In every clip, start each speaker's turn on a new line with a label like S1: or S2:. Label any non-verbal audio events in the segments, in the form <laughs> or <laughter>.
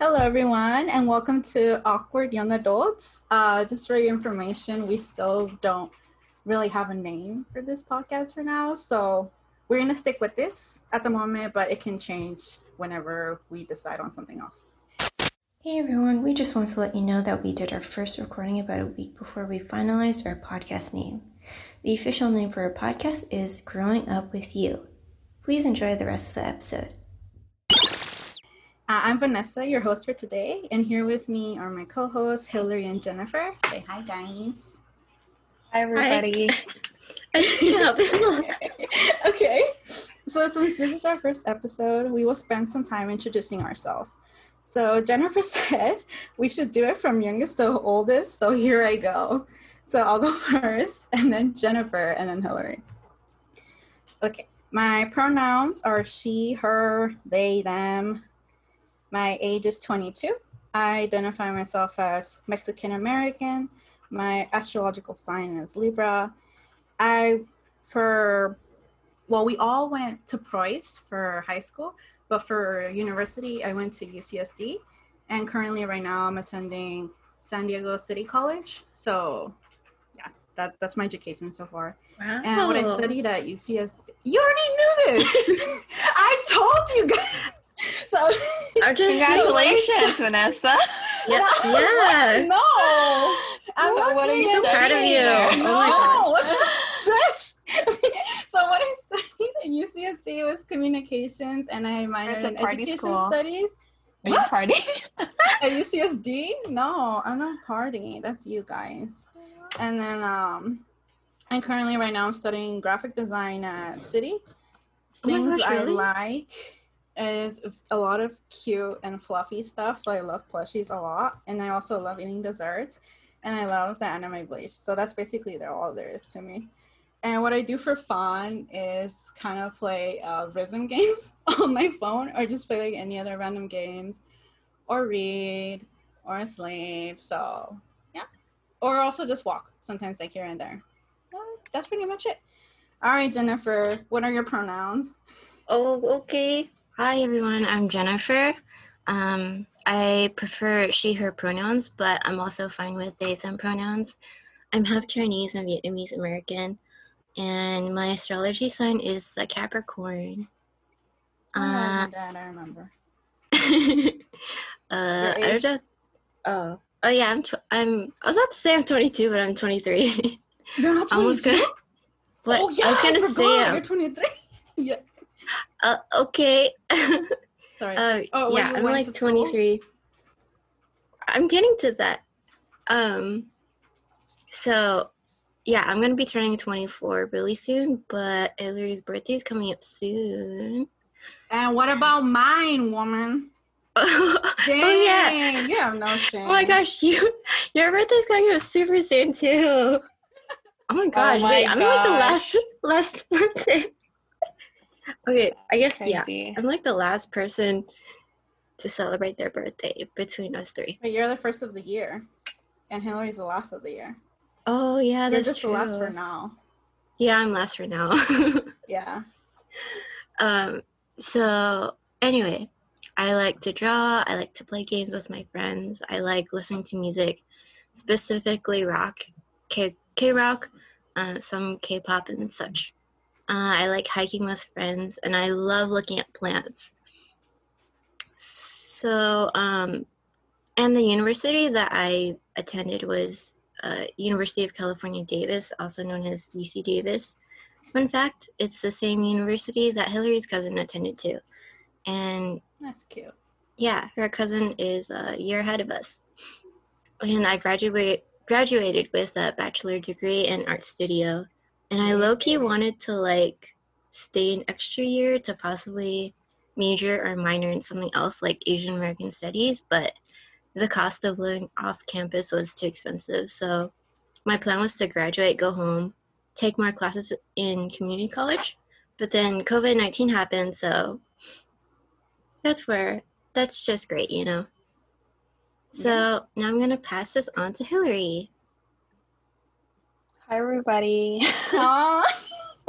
S1: Hello, everyone, and welcome to Awkward Young Adults. Uh, just for your information, we still don't really have a name for this podcast for now, so we're going to stick with this at the moment, but it can change whenever we decide on something else.
S2: Hey everyone, we just want to let you know that we did our first recording about a week before we finalized our podcast name. The official name for our podcast is Growing Up With You. Please enjoy the rest of the episode.
S1: Uh, I'm Vanessa, your host for today, and here with me are my co hosts, Hillary and Jennifer. Say hi, guys.
S3: Hi, everybody. <laughs>
S2: I just can't <laughs>
S1: okay, so since this is our first episode, we will spend some time introducing ourselves. So Jennifer <laughs> said we should do it from youngest to oldest, so here I go. So I'll go first, and then Jennifer, and then Hillary. Okay, my pronouns are she, her, they, them. My age is 22. I identify myself as Mexican American. My astrological sign is Libra. I, for, well, we all went to Preuss for high school, but for university, I went to UCSD. And currently, right now, I'm attending San Diego City College. So, yeah, that, that's my education so far.
S2: Wow.
S1: And what I studied at UCSD, you already knew this. <laughs> I told you guys. <laughs> So, <laughs>
S3: Congratulations, Vanessa. <laughs>
S2: Yeah. yeah.
S1: no, I'm
S3: What-
S1: not
S3: what are you
S1: it.
S2: so proud of you.
S3: there?
S2: Oh my God.
S1: No, what's shush. so what I studied at UCSD was communications, and I minored in education
S3: school.
S1: studies.
S3: Are you
S1: What?
S3: partying?
S1: At UCSD? No, I'm not partying. That's you guys. And then um, and currently right now I'm studying graphic design at City.
S2: Oh my
S1: Things I like is a lot of cute and fluffy stuff. So I love plushies a lot, and I also love eating desserts, and I love the anime bleach. So that's basically all there is to me. And what I do for fun is kind of play uh, rhythm <laughs> games on my phone, or just play like any other random games, or read, or sleep. So yeah, or also just walk sometimes, like here and there. That's pretty much it. All right, Jennifer, what are your pronouns?
S2: Oh, okay. Hi, everyone. I'm Jennifer. Um, I prefer she, her pronouns, but I'm also fine with they, them pronouns. I'm half Chinese and Vietnamese American, and my astrology sign is the Capricorn.
S1: Oh,
S2: Uh,
S1: my dad, I remember.
S2: uh, I <laughs> don't know. Oh, oh yeah. I'm. Tw- I'm. I was about to say I'm 22, but I'm 23.
S1: You're not
S2: I was
S1: 22?
S2: gonna. What?
S1: oh, yeah,
S2: I was gonna <laughs>
S1: forgot.
S2: say.
S1: You're
S2: um,
S1: 23. <laughs> yeah.
S2: Uh, okay.
S1: Sorry.
S2: Uh,
S1: Oh,
S2: yeah, I'm like 23. I'm getting to that. Um, so yeah, I'm gonna be turning 24 really soon, but Hillary's birthday is coming up soon.
S1: and what about mine, woman? <laughs>
S2: oh yeah.
S1: You have no shame.
S2: Oh my gosh, you your birthday's coming up super soon too. Oh my gosh, oh
S3: my
S2: wait, I'm like the last
S3: gosh. <laughs>
S2: last person. Okay, I guess yeah. I'm like the last person to celebrate their birthday between us three.
S1: But you're the first of the year, and Hillary's the last of the year.
S2: Oh yeah,
S1: you're
S2: that's
S1: just
S2: true.
S1: the last for now.
S2: Yeah, I'm last for now. <laughs>
S1: Yeah.
S2: um, so anyway, I like to draw. I like to play games with my friends. I like listening to music, specifically rock, K K rock, uh, some K pop and such. Uh, I like hiking with friends, and I love looking at plants. So, um, and the university that I attended was uh, University of California, Davis, also known as UC Davis. Fun fact: it's the same university that Hillary's cousin attended to, and
S1: That's cute.
S2: yeah, her cousin is a year ahead of us. And I graduate graduated with a bachelor degree in art studio, and I low key wanted to like stay an extra year to possibly major or minor in something else like Asian American studies, but the cost of living off campus was too expensive. So my plan was to graduate, go home, take more classes in community college. But then COVID 19 happened, so that's where that's just great, you know. So mm-hmm. now I'm gonna pass this on to Hillary.
S3: Hi, everybody.
S1: Aw.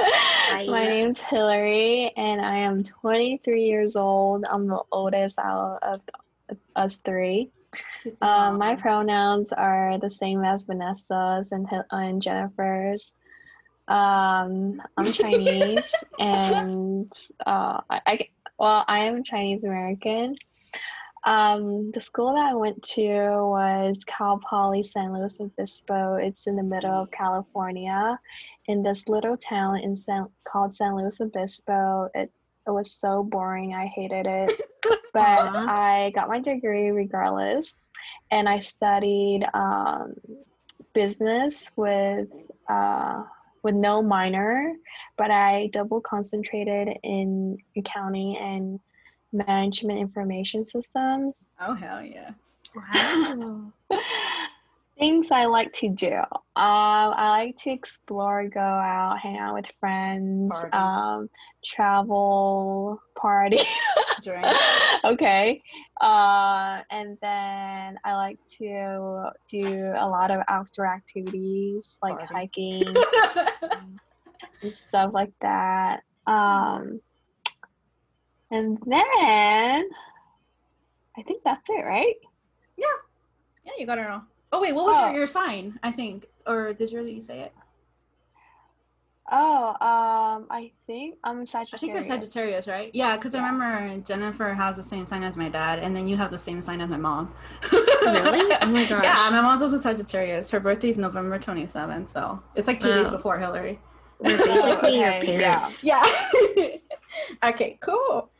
S1: <laughs>
S3: My name's Hillary, and I am 23 years old. I'm the oldest out of us three. Um, my pronouns are the same as Vanessa's and, and Jennifer's. Um, I'm <laughs> Chinese, and uh, I, I well, I am Chinese American. Um, the school that I went to was Cal Poly San Luis Obispo. It's in the middle of California, in this little town in San called San Luis Obispo. It it was so boring. I hated it, <laughs> but I got my degree regardless, and I studied um, business with. Uh, with no minor, but I double concentrated in accounting and management information systems.
S1: Oh, hell yeah.
S2: Wow. <laughs>
S3: Things I like to do. Um, I like to explore, go out, hang out with friends,
S1: Party.
S3: um, travel, party. <laughs>
S1: Drink.
S3: okay. Uh, and then I like to do a lot of outdoor activities like
S1: Party.
S3: hiking <laughs> and stuff like that. Um, and then I think that's it, right?
S1: yeah, Yeah, you got it all. Oh, wait, what was
S3: Oh.
S1: your, your sign? I think. Or did you really say it?
S3: Oh, um, I think I'm Sagittarius.
S1: I think you're Sagittarius, right? Yeah, because
S3: Yeah.
S1: I remember Jennifer has the same sign as my dad, and then you have the same sign as my mom.
S2: Really? <laughs> Oh my gosh.
S1: Yeah, my mom's also Sagittarius. Her birthday's November 27th, so it's like two days before Hillary.
S2: We're basically your
S3: Okay, <laughs> yeah.
S2: parents.
S1: Yeah. <laughs> okay, cool.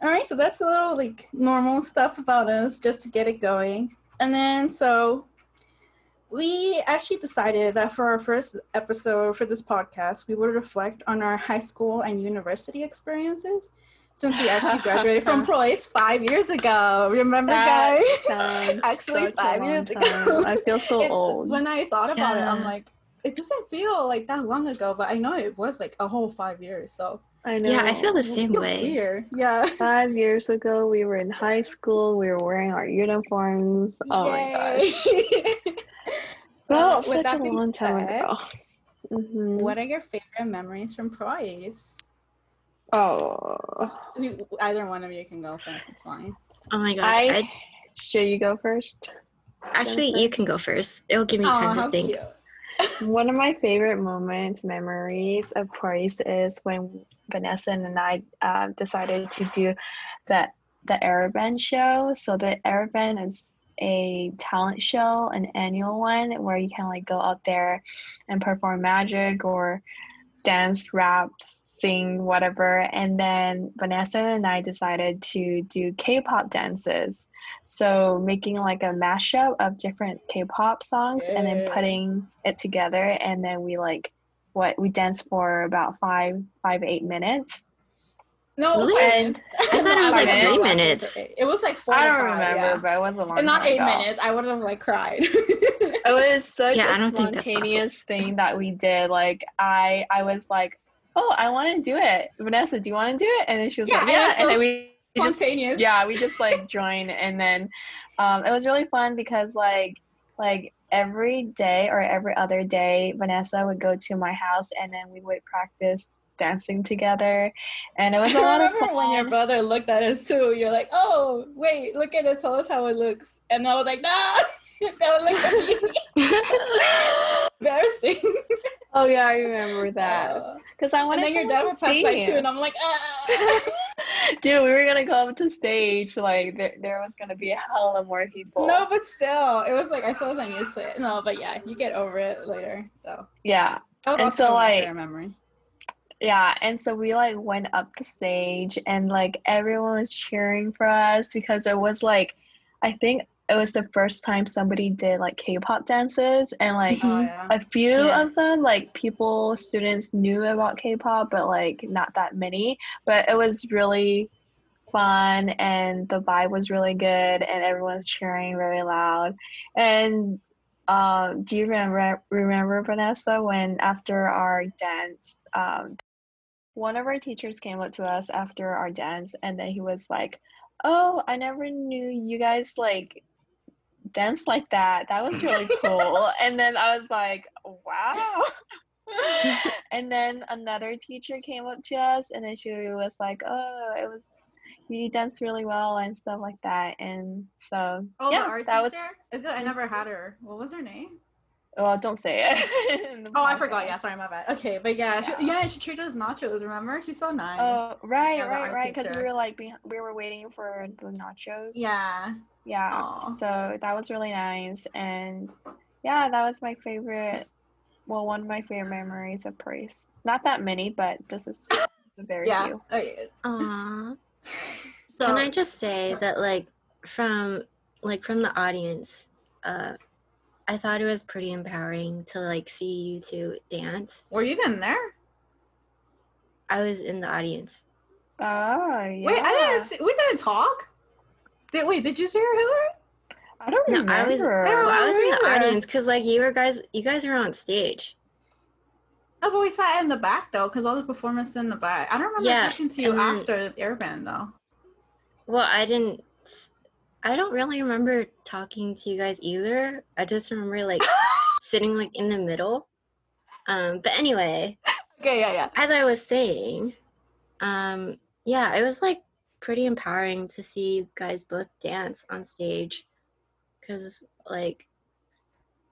S1: All right, so that's a little like normal stuff about us just to get it going. And then so we actually decided that for our first episode for this podcast, we would reflect on our high school and university experiences since we actually graduated from <laughs> Preuss five years ago. Remember,
S3: That
S1: guys? <laughs> Actually, five years
S3: time.
S1: ago. <laughs>
S3: I feel so
S1: It-
S3: old.
S1: When I thought about it, I'm like, it doesn't feel like that long ago, but I know it was like a whole five years. So
S3: I know.
S2: Yeah, I feel the same
S1: feels
S2: way.
S1: weird. Yeah. <laughs>
S3: Five years ago, we were in high school. We were wearing our uniforms. Oh my gosh.
S1: Yay. <laughs>
S3: Well,
S1: So,
S3: such
S1: that
S3: a long time
S1: said,
S3: ago. Mhm.
S1: What are your favorite memories from Preuss?
S3: Oh,
S1: Either one of you can go first. It's fine.
S2: Oh my gosh.
S3: I,
S2: I,
S3: should you go first?
S2: actually,
S3: Jennifer?
S2: you can go first. It'll give me
S1: Oh,
S2: time
S1: how
S2: to think.
S1: cute. <laughs>
S3: One of my favorite moments, memories of Preuss is when Vanessa and I uh, decided to do the the Airband show. So the Airband is a talent show, an annual one where you can like go out there and perform magic or dance, rap, sing, whatever. And then Vanessa and I decided to do K-pop dances. So making like a mashup of different K-pop songs and then putting it together and then we like what we danced for about five five eight minutes.
S1: No, it was
S2: Really?
S3: And-
S2: I thought it was
S3: like three
S1: don't know, last
S2: minutes.
S1: It was like four.
S3: I don't
S1: five,
S3: remember,
S1: yeah.
S3: but it was a long
S1: And not
S3: time
S1: eight
S3: ago.
S1: minutes. I would have like cried. <laughs>
S3: It was such
S2: Yeah,
S3: a
S2: I don't think that's
S3: spontaneous thing that we did. Like I I was like, oh, I want to do it. Vanessa, do you want to do it? And then she was
S1: Yeah,
S3: like, yeah.
S1: was
S3: And
S1: so
S3: then we just
S1: Spontaneous.
S3: yeah we just like joined and then um, it was really fun because like like every day or every other day vanessa would go to my house and then we would practice dancing together and it was a <laughs> lot of fun
S1: when your brother looked at us too. You're like, "Oh, wait, look at it. Tell us how it looks." And I was like, "Nah, <laughs> don't look at me." <laughs> Embarrassing.
S3: oh yeah i remember that
S1: Uh,
S3: because i
S1: and
S3: wanted
S1: then your dad would pass by too, and I'm like, "Ah." <laughs>
S3: dude we were gonna go up to stage like there, there was gonna be a hell of more people
S1: no, but still, it was like I still wasn't used to it. No, but yeah, you get over it later. So
S3: yeah
S1: that was
S3: And so, like-
S1: memory.
S3: Yeah, and so we like went up the stage and like everyone was cheering for us because it was like I think it was the first time somebody did like K-pop dances and like
S1: Oh yeah.
S3: a few
S2: Yeah.
S3: of them like people students knew about K-pop but like not that many but it was really fun and the vibe was really good and everyone's cheering very loud and um, do you remember remember Vanessa when after our dance um, one of our teachers came up to us after our dance and then he was like oh I never knew you guys like dance like that that was really cool <laughs> and then I was like wow <laughs> and then another teacher came up to us and then she was like oh it was he danced really well and stuff like that. And so
S1: oh,
S3: yeah, that was.
S1: I never had mm-hmm. her. What was her name?
S3: Well, don't say it. <laughs>
S1: oh, I forgot. Yeah, sorry, my bad. Okay, but yeah, yeah, she, yeah, she treated us nachos. Remember? She's so nice.
S3: Oh, right, yeah, right, right. Because we were like, we, we were waiting for the nachos.
S1: Yeah.
S3: Yeah. Aww. So that was really nice, and yeah, that was my favorite. Well, one of my favorite memories of Preuss. Not that many, but this is <laughs> very
S1: yeah.
S3: few.
S2: Aww. So, Can I just say that, like, from like from the audience, uh, I thought it was pretty empowering to like see you two dance.
S1: Were you even there?
S2: I was in the audience.
S3: Oh, yeah.
S1: Wait, I didn't see, we didn't talk. Did wait? Did you see her, Hillary?
S3: I don't know.
S2: I was, I, well, I was in the audience because like you were guys, you guys were on stage.
S1: Oh, I've always sat in the back though, because all the performance in the back. I don't remember yeah, talking to you after Airband though.
S2: Well, I didn't I don't really remember talking to you guys either. I just remember like <laughs> sitting like in the middle. Um, but anyway.
S1: Okay, yeah, yeah.
S2: As I was saying, um, yeah, it was like pretty empowering to see guys both dance on stage. Cause like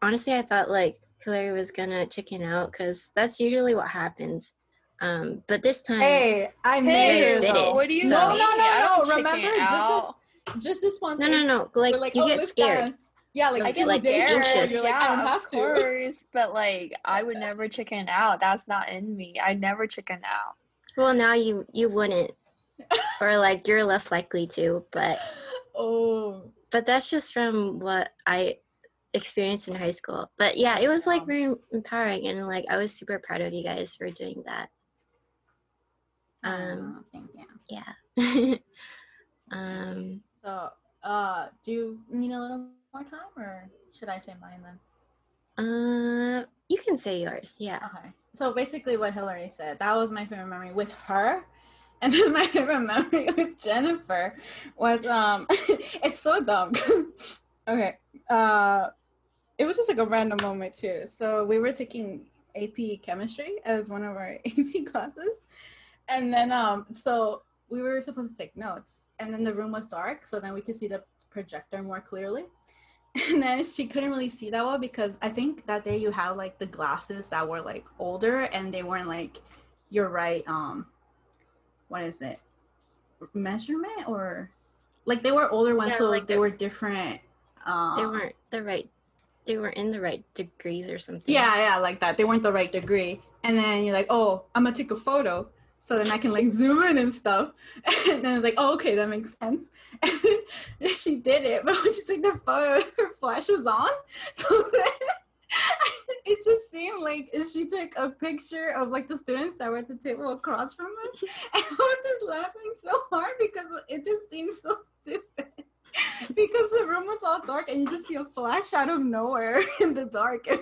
S2: honestly I thought like Hillary was gonna chicken out because that's usually what happens. Um, but this time,
S1: hey, I made
S3: hey, it. What do you
S1: so, No, no, no, no. Remember, just just this one.
S2: No, no, no. Like, like you oh, get scared. Dance.
S1: Yeah, like
S3: I get like anxious. You're like, yeah, I don't have of to. course, but like <laughs> I would never chicken out. That's not in me. I never chicken out.
S2: Well, now you you wouldn't, or like you're less likely to. But <laughs>
S1: oh,
S2: but that's just from what I experienced in high school. But yeah, it was like very empowering, and like I was super proud of you guys for doing that.
S1: Um, oh, thank you.
S2: Yeah. <laughs> um
S1: so, uh, do you need a little more time, or should I say mine then?
S2: Uh, you can say yours. Yeah.
S1: Okay. So basically, what Hillary said that was my favorite memory with her, <laughs> and then my favorite memory <laughs> with Jennifer was um, <laughs> it's so dumb. okay. Uh, it was just like a random moment too. So we were taking AP chemistry as one of our AP classes, and then um, so we were supposed to take notes and then the room was dark so then we could see the projector more clearly. <laughs> And then she couldn't really see that well because i think that day you had like the glasses that were like older and they weren't like your right um what is it? Measurement or like they were older ones yeah, so like they were different um
S2: they weren't the right they were in the right degrees or something.
S1: Yeah yeah like that. They weren't the right degree. And then you're like oh i'm gonna take a photo so then I can like zoom in and stuff. <laughs> And then it's like, oh, okay, that makes sense. And <laughs> she did it, <laughs> but when she took the photo, her flash was on. So then it just seemed like she took a picture of like the students that were at the table across from us. And I was just laughing so hard because it just seemed so stupid. <laughs> <laughs> because the room was all dark and you just see a flash out of nowhere <laughs> in the dark. And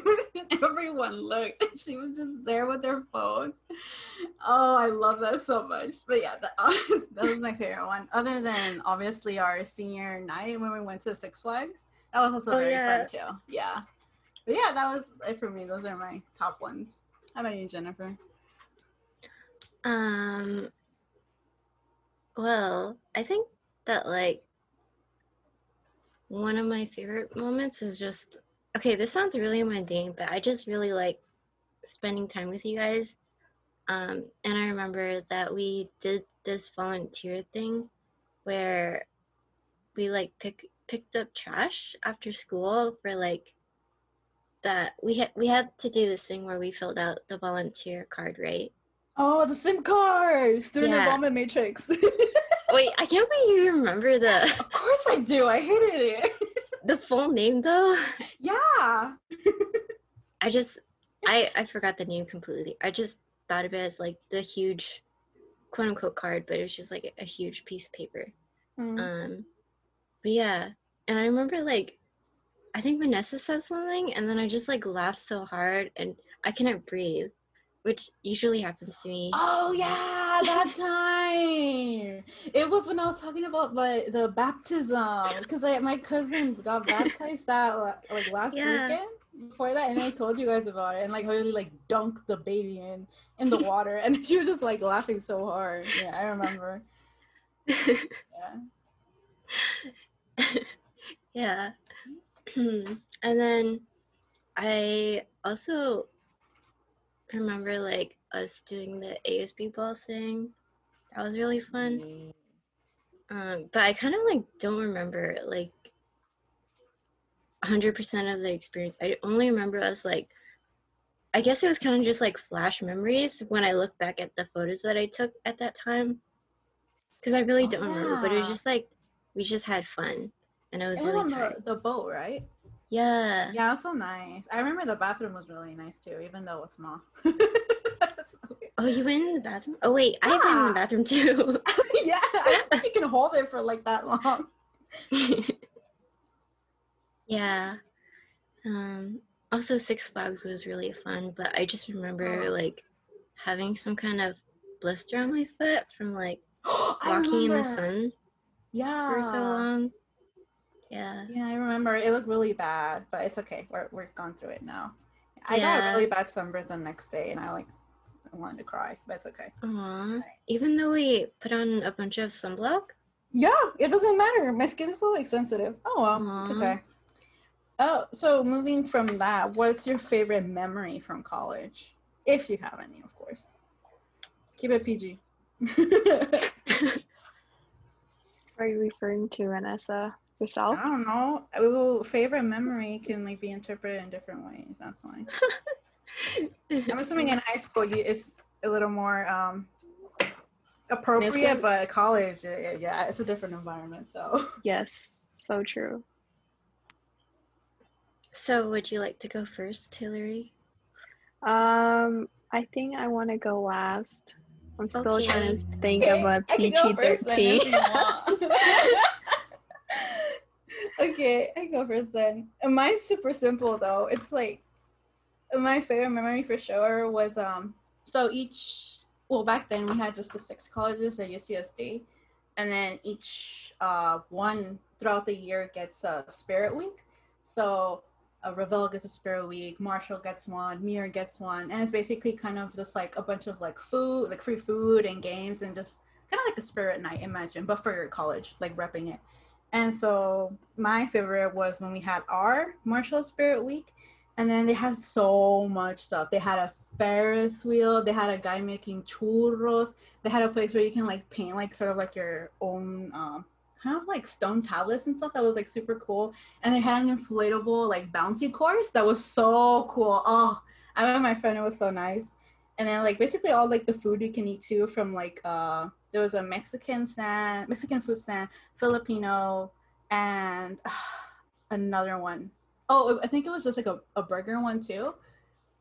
S1: everyone looked. And she was just there with her phone. Oh i love that so much. But yeah that, uh, that was my favorite one. Other than obviously our senior night when we went to six flags that was also oh, very yeah. fun too. Yeah. But yeah that was it for me. Those are my top ones. How about you jennifer?
S2: Um well i think that like one of my favorite moments was just okay, this sounds really mundane, but I just really like spending time with you guys. Um, and I remember that we did this volunteer thing where we like pick picked up trash after school for like that we had we had to do this thing where we filled out the volunteer card, right?
S1: Oh, the SIM card, student yeah. enrollment matrix. <laughs>
S2: Wait, I can't believe you remember the.
S1: Of course I do. I hated it. <laughs>
S2: the full name though.
S1: Yeah. <laughs>
S2: I just, I I forgot the name completely. I just thought of it as like the huge, quote unquote card, but it was just like a huge piece of paper. Mm. Um, but yeah, and I remember like, I think Vanessa said something, and then I just like laughed so hard, and I couldn't breathe which usually happens to me.
S1: Oh yeah, that time. it was when I was talking about like the baptism because I my cousin got baptized that like <laughs> last yeah. weekend before that, and I told you guys about it, and like really like dunked the baby in in the water, <laughs> and she was just like laughing so hard. Yeah, I remember. <laughs>
S2: yeah. yeah. <clears throat> and then I also remember like us doing the ASB ball thing. That was really fun. Um, but I kind of like don't remember like 100% of the experience. I only remember us like I guess it was kind of just like flash memories when I look back at the photos that I took at that time. Cuz I really oh, don't yeah. remember, but it was just like we just had fun and I was it really
S1: was on the, the boat, right?
S2: Yeah.
S1: Yeah, it was so nice. I remember the bathroom was really nice too, even though it was small. <laughs> <laughs>
S2: oh, you went in the bathroom? Oh wait, yeah. I went in the bathroom too. <laughs>
S1: yeah, I don't think you can hold it for like that long. <laughs>
S2: yeah. Um also Six Flags was really fun, but I just remember oh. like having some kind of blister on my foot from like <gasps> walking in the sun
S1: yeah
S2: for so long. Yeah.
S1: Yeah, I remember it looked really bad, but it's okay. We're we're gone through it now. I yeah. got a really bad sunburn the next day, and I like wanted to cry, but it's okay.
S2: Aww. Even though we put on a bunch of sunblock.
S1: Yeah, it doesn't matter. My skin is so like sensitive. Oh well, Aww. it's okay. Oh, so moving from that, what's your favorite memory from college? If you have any, of course. Keep it PG. <laughs> <laughs>
S3: Are you referring to Vanessa? yourself?
S1: I don't know. Well, favorite memory can like be interpreted in different ways. That's why. <laughs> I'm assuming in high school you, it's a little more um, appropriate, but college, yeah, it's a different environment. So
S3: yes, so true.
S2: So, would you like to go first, Hillary?
S3: Um, I think I want to go last. I'm still okay. trying to think okay. of a PG thirteen. <laughs> <laughs>
S1: okay, I go first then. Mine's super simple though. It's like my favorite memory for sure was um so each well back then we had just the six colleges at UCSD and then each uh one throughout the year gets a spirit week. So uh, Revelle gets a spirit week, Marshall gets one, Muir gets one, and it's basically kind of just like a bunch of like food, like free food and games and just kind of like a spirit night, imagine, but for your college, like repping it. And so my favorite was when we had our Marshall Spirit Week. And then they had so much stuff. They had a Ferris wheel. They had a guy making churros. They had a place where you can like paint like sort of like your own um, kind of like stone tablets and stuff that was like super cool. And they had an inflatable like bouncy course that was so cool. Oh, I met my friend. It was so nice. And then like basically all like the food you can eat too from like uh there was a Mexican stand, Mexican food stand, Filipino, and uh, <sighs> another one. Oh, I think it was just like a, a burger one too.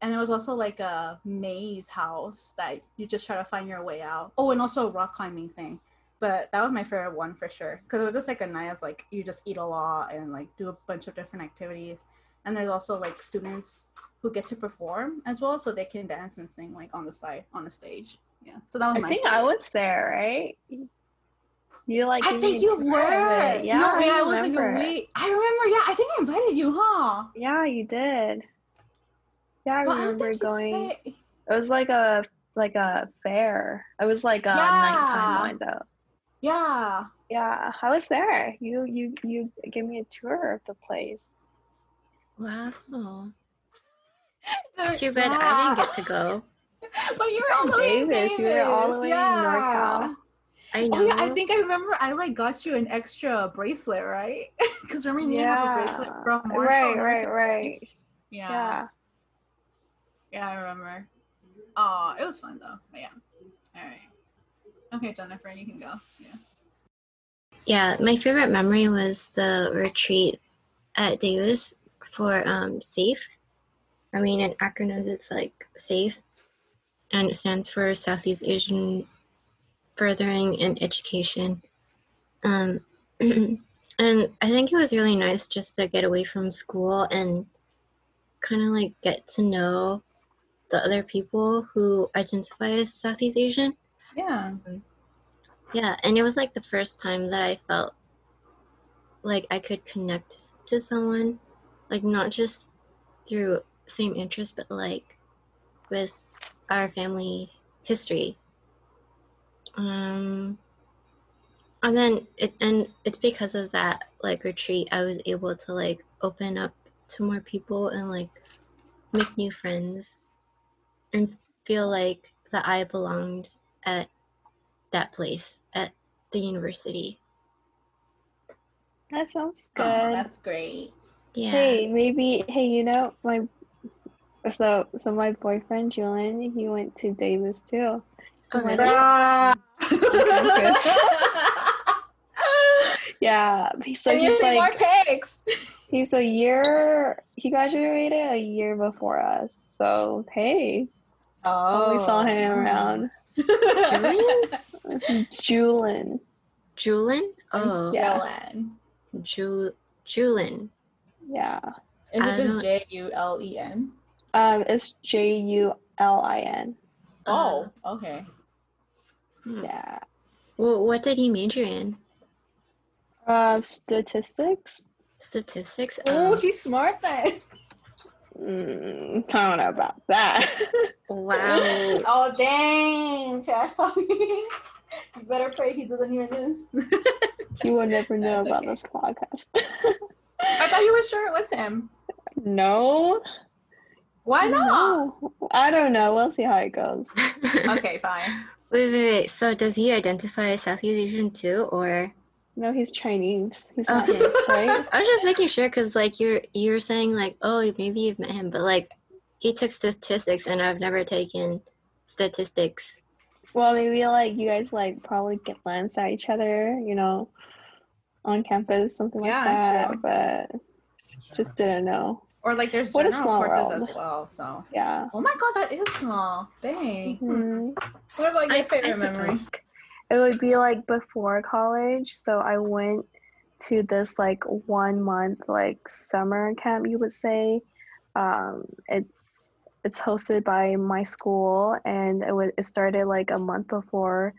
S1: And there was also like a maze house that you just try to find your way out. Oh, and also a rock climbing thing. But that was my favorite one for sure. Because it was just like a night of like you just eat a lot and like do a bunch of different activities. And there's also like students who get to perform as well so they can dance and sing like on the side on the stage yeah. So that was.
S3: I think favorite. I was there, right? You like?
S1: I think you were. Yeah. No, I, I was like a week. I remember. Yeah, I think I invited you, huh?
S3: Yeah, you did. Yeah, I but remember I going. Say... It was like a like a fair. It was like a yeah. nighttime one though.
S1: Yeah.
S3: Yeah, I was there. You you you gave me a tour of the place.
S2: Wow. <laughs> Too bad wow. I didn't get to go. <laughs>
S1: but you were all the way Davis. Davis. You were all the way yeah. in NorCal.
S2: I know. Oh,
S1: yeah, I think I remember I like got you an extra bracelet, right? <laughs> Because remember you yeah. have a bracelet from Marshall.
S3: Right, right, right.
S1: Yeah. yeah. Yeah, I remember. Oh, it was fun though. But yeah. All right. Okay, Jennifer, you can go. Yeah.
S2: Yeah, my favorite memory was the retreat at Davis for um, SAFE. I mean, in acronyms, it's like SAFE, and it stands for Southeast Asian Furthering in Education. Um, <clears throat> and I think it was really nice just to get away from school and kind of like get to know the other people who identify as Southeast Asian.
S1: Yeah.
S2: Yeah, and it was like the first time that I felt like I could connect to someone, like not just through same interest, but like with our family history. Um, and then it and it's because of that like retreat I was able to like open up to more people and like make new friends and feel like that I belonged at that place at the university.
S3: That sounds good.
S1: Oh, that's great.
S2: Yeah.
S3: Hey, maybe hey, you know my so so my boyfriend Julian, he went to Davis too.
S2: Oh,
S3: He? <laughs>
S2: Yeah, so
S1: I need
S3: he's
S1: see more
S3: like
S1: pics.
S3: he's a year he graduated a year before us. So hey,
S1: Oh,
S3: we saw him around.
S2: Julian? <laughs>
S3: Julian.
S2: Julin? Oh,
S1: It's
S3: Yeah.
S1: Jelen.
S2: Ju- Julin.
S3: Yeah.
S1: Is it just J U L E N?
S3: Um it's J U L I N.
S1: Oh, okay.
S2: Hmm.
S3: Yeah.
S2: Well, what did he major in?
S3: Uh statistics?
S2: Statistics.
S1: Oh,
S2: Oh,
S1: he's smart then.
S3: Mm, I don't know about that. <laughs>
S2: wow.
S1: Oh dang, trash <laughs> talking. you better pray he doesn't hear this. <laughs>
S3: he would never know
S1: That's
S3: about
S1: okay.
S3: this podcast.
S1: I thought you were sure it was him.
S3: no.
S1: Why not?
S3: No. I don't know. We'll see how it goes.
S1: Okay, fine.
S2: Wait, wait, wait. So does he identify as Southeast Asian too, or?
S3: No, he's Chinese. He's not
S2: Okay.
S3: right? <laughs>
S2: I was just making sure because, like, you're you're saying like, oh, maybe you've met him, but like, he took statistics, and I've never taken statistics.
S3: Well, maybe like you guys like probably get glanced at each other, you know, on campus, something like
S1: that's
S3: that. But just didn't know.
S1: Or like there's
S3: What
S1: general
S3: small
S1: courses
S3: world.
S1: as well. So.
S3: Yeah.
S1: Oh my god, that is small. Dang.
S3: Mhm.
S1: What about your
S2: I-
S1: favorite
S2: I
S1: memories?
S3: It would be like before college, so I went to this like one month like summer camp, you would say. Um, it's it's hosted by my school, and it was it started like a month before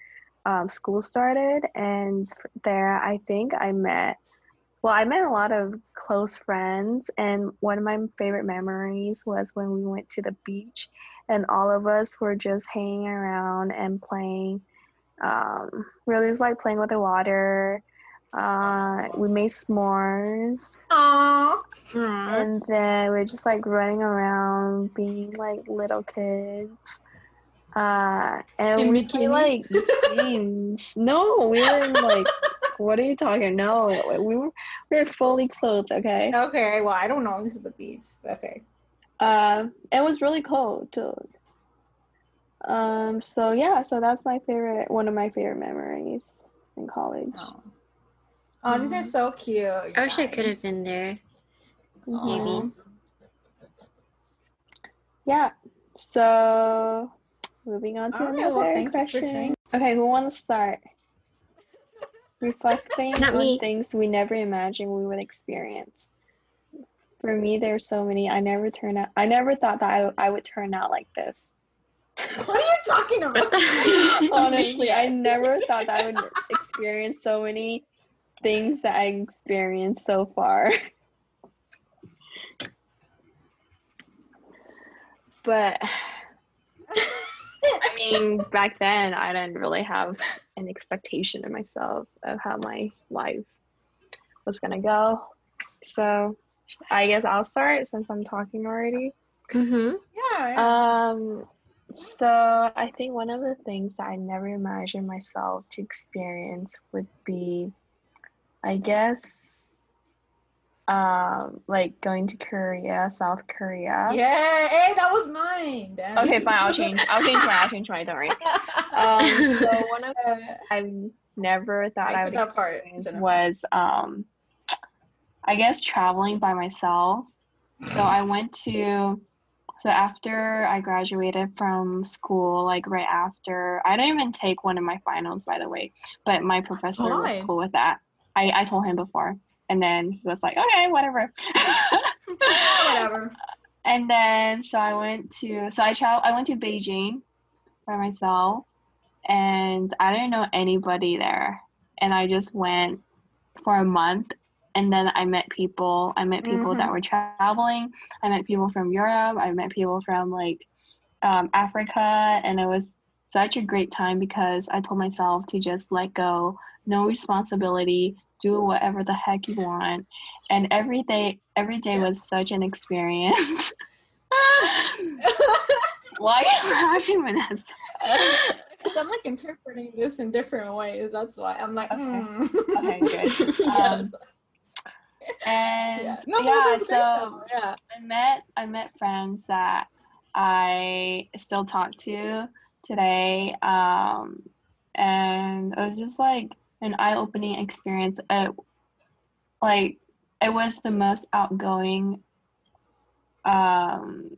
S3: um, school started, and there I think I met. Well, I met a lot of close friends, and one of my favorite memories was when we went to the beach, and all of us were just hanging around and playing um, really just like playing with the water. Uh, we made s'mores,
S1: Aww.
S3: And then we are just like running around, being like little kids. Uh, and
S1: In
S3: we played like
S1: bikinis?
S3: games. No, we were in like. <laughs> What are you talking? No, we were we were fully clothed. Okay.
S1: Okay, well I don't know. This is the beach. Okay.
S3: Um, it was really cold too. Um, so yeah, so that's my favorite, one of my favorite memories in college.
S1: Oh. Oh, these are so cute.
S2: I wish I could have been there. Maybe.
S3: Yeah. So moving on to
S1: All right,
S3: another
S1: well, thank you for
S3: question. Okay, who wants to start? Reflecting
S2: Not
S3: on
S2: me.
S3: things we never imagined we would experience. For me, there's so many. I never turn out. I never thought that I, I would turn out like this.
S1: What are you talking about? <laughs>
S3: Honestly, I <laughs> never thought that I would experience so many things that I experienced so far. But <laughs> I mean, back then, I didn't really have an expectation in myself of how my life was gonna go. So I guess I'll start since I'm talking already.
S2: Mm-hmm.
S1: yeah. yeah.
S3: Um, so I think one of the things that I never imagined myself to experience would be, I guess, um, like going to Korea, South Korea.
S1: yeah. Hey, that was mine. Damn
S3: Okay, fine. I'll change. I'll change mine. I'll change mine. Don't worry. Um, <laughs> so one of
S1: Uh,
S3: I've never thought
S1: I
S3: I would
S1: that part.
S3: was um, I guess traveling by myself. So I went to so after I graduated from school, like right after, I didn't even take one of my finals, by the way, but my professor was
S1: Why?
S3: cool with that. I, I told him before, and then he was like, okay, whatever. <laughs>
S1: Whatever.
S3: and then so I went to so I travel I went to Beijing by myself and I didn't know anybody there. And I just went for a month and then I met people. I met people that were traveling. I met people from Europe. I met people from like um, Africa. And it was such a great time because I told myself to just let go. No responsibility, do whatever the heck you want, and every day every day was such an experience. <laughs> Why are you laughing, Vanessa? <laughs>
S1: Because I'm like interpreting this in different ways. That's why I'm like, okay, mm.
S3: okay good. <laughs> Um, and yeah, no, yeah so yeah. I met I met friends that I still talk to today, um, and it was just like an eye-opening experience. It, like it was the most outgoing. Um,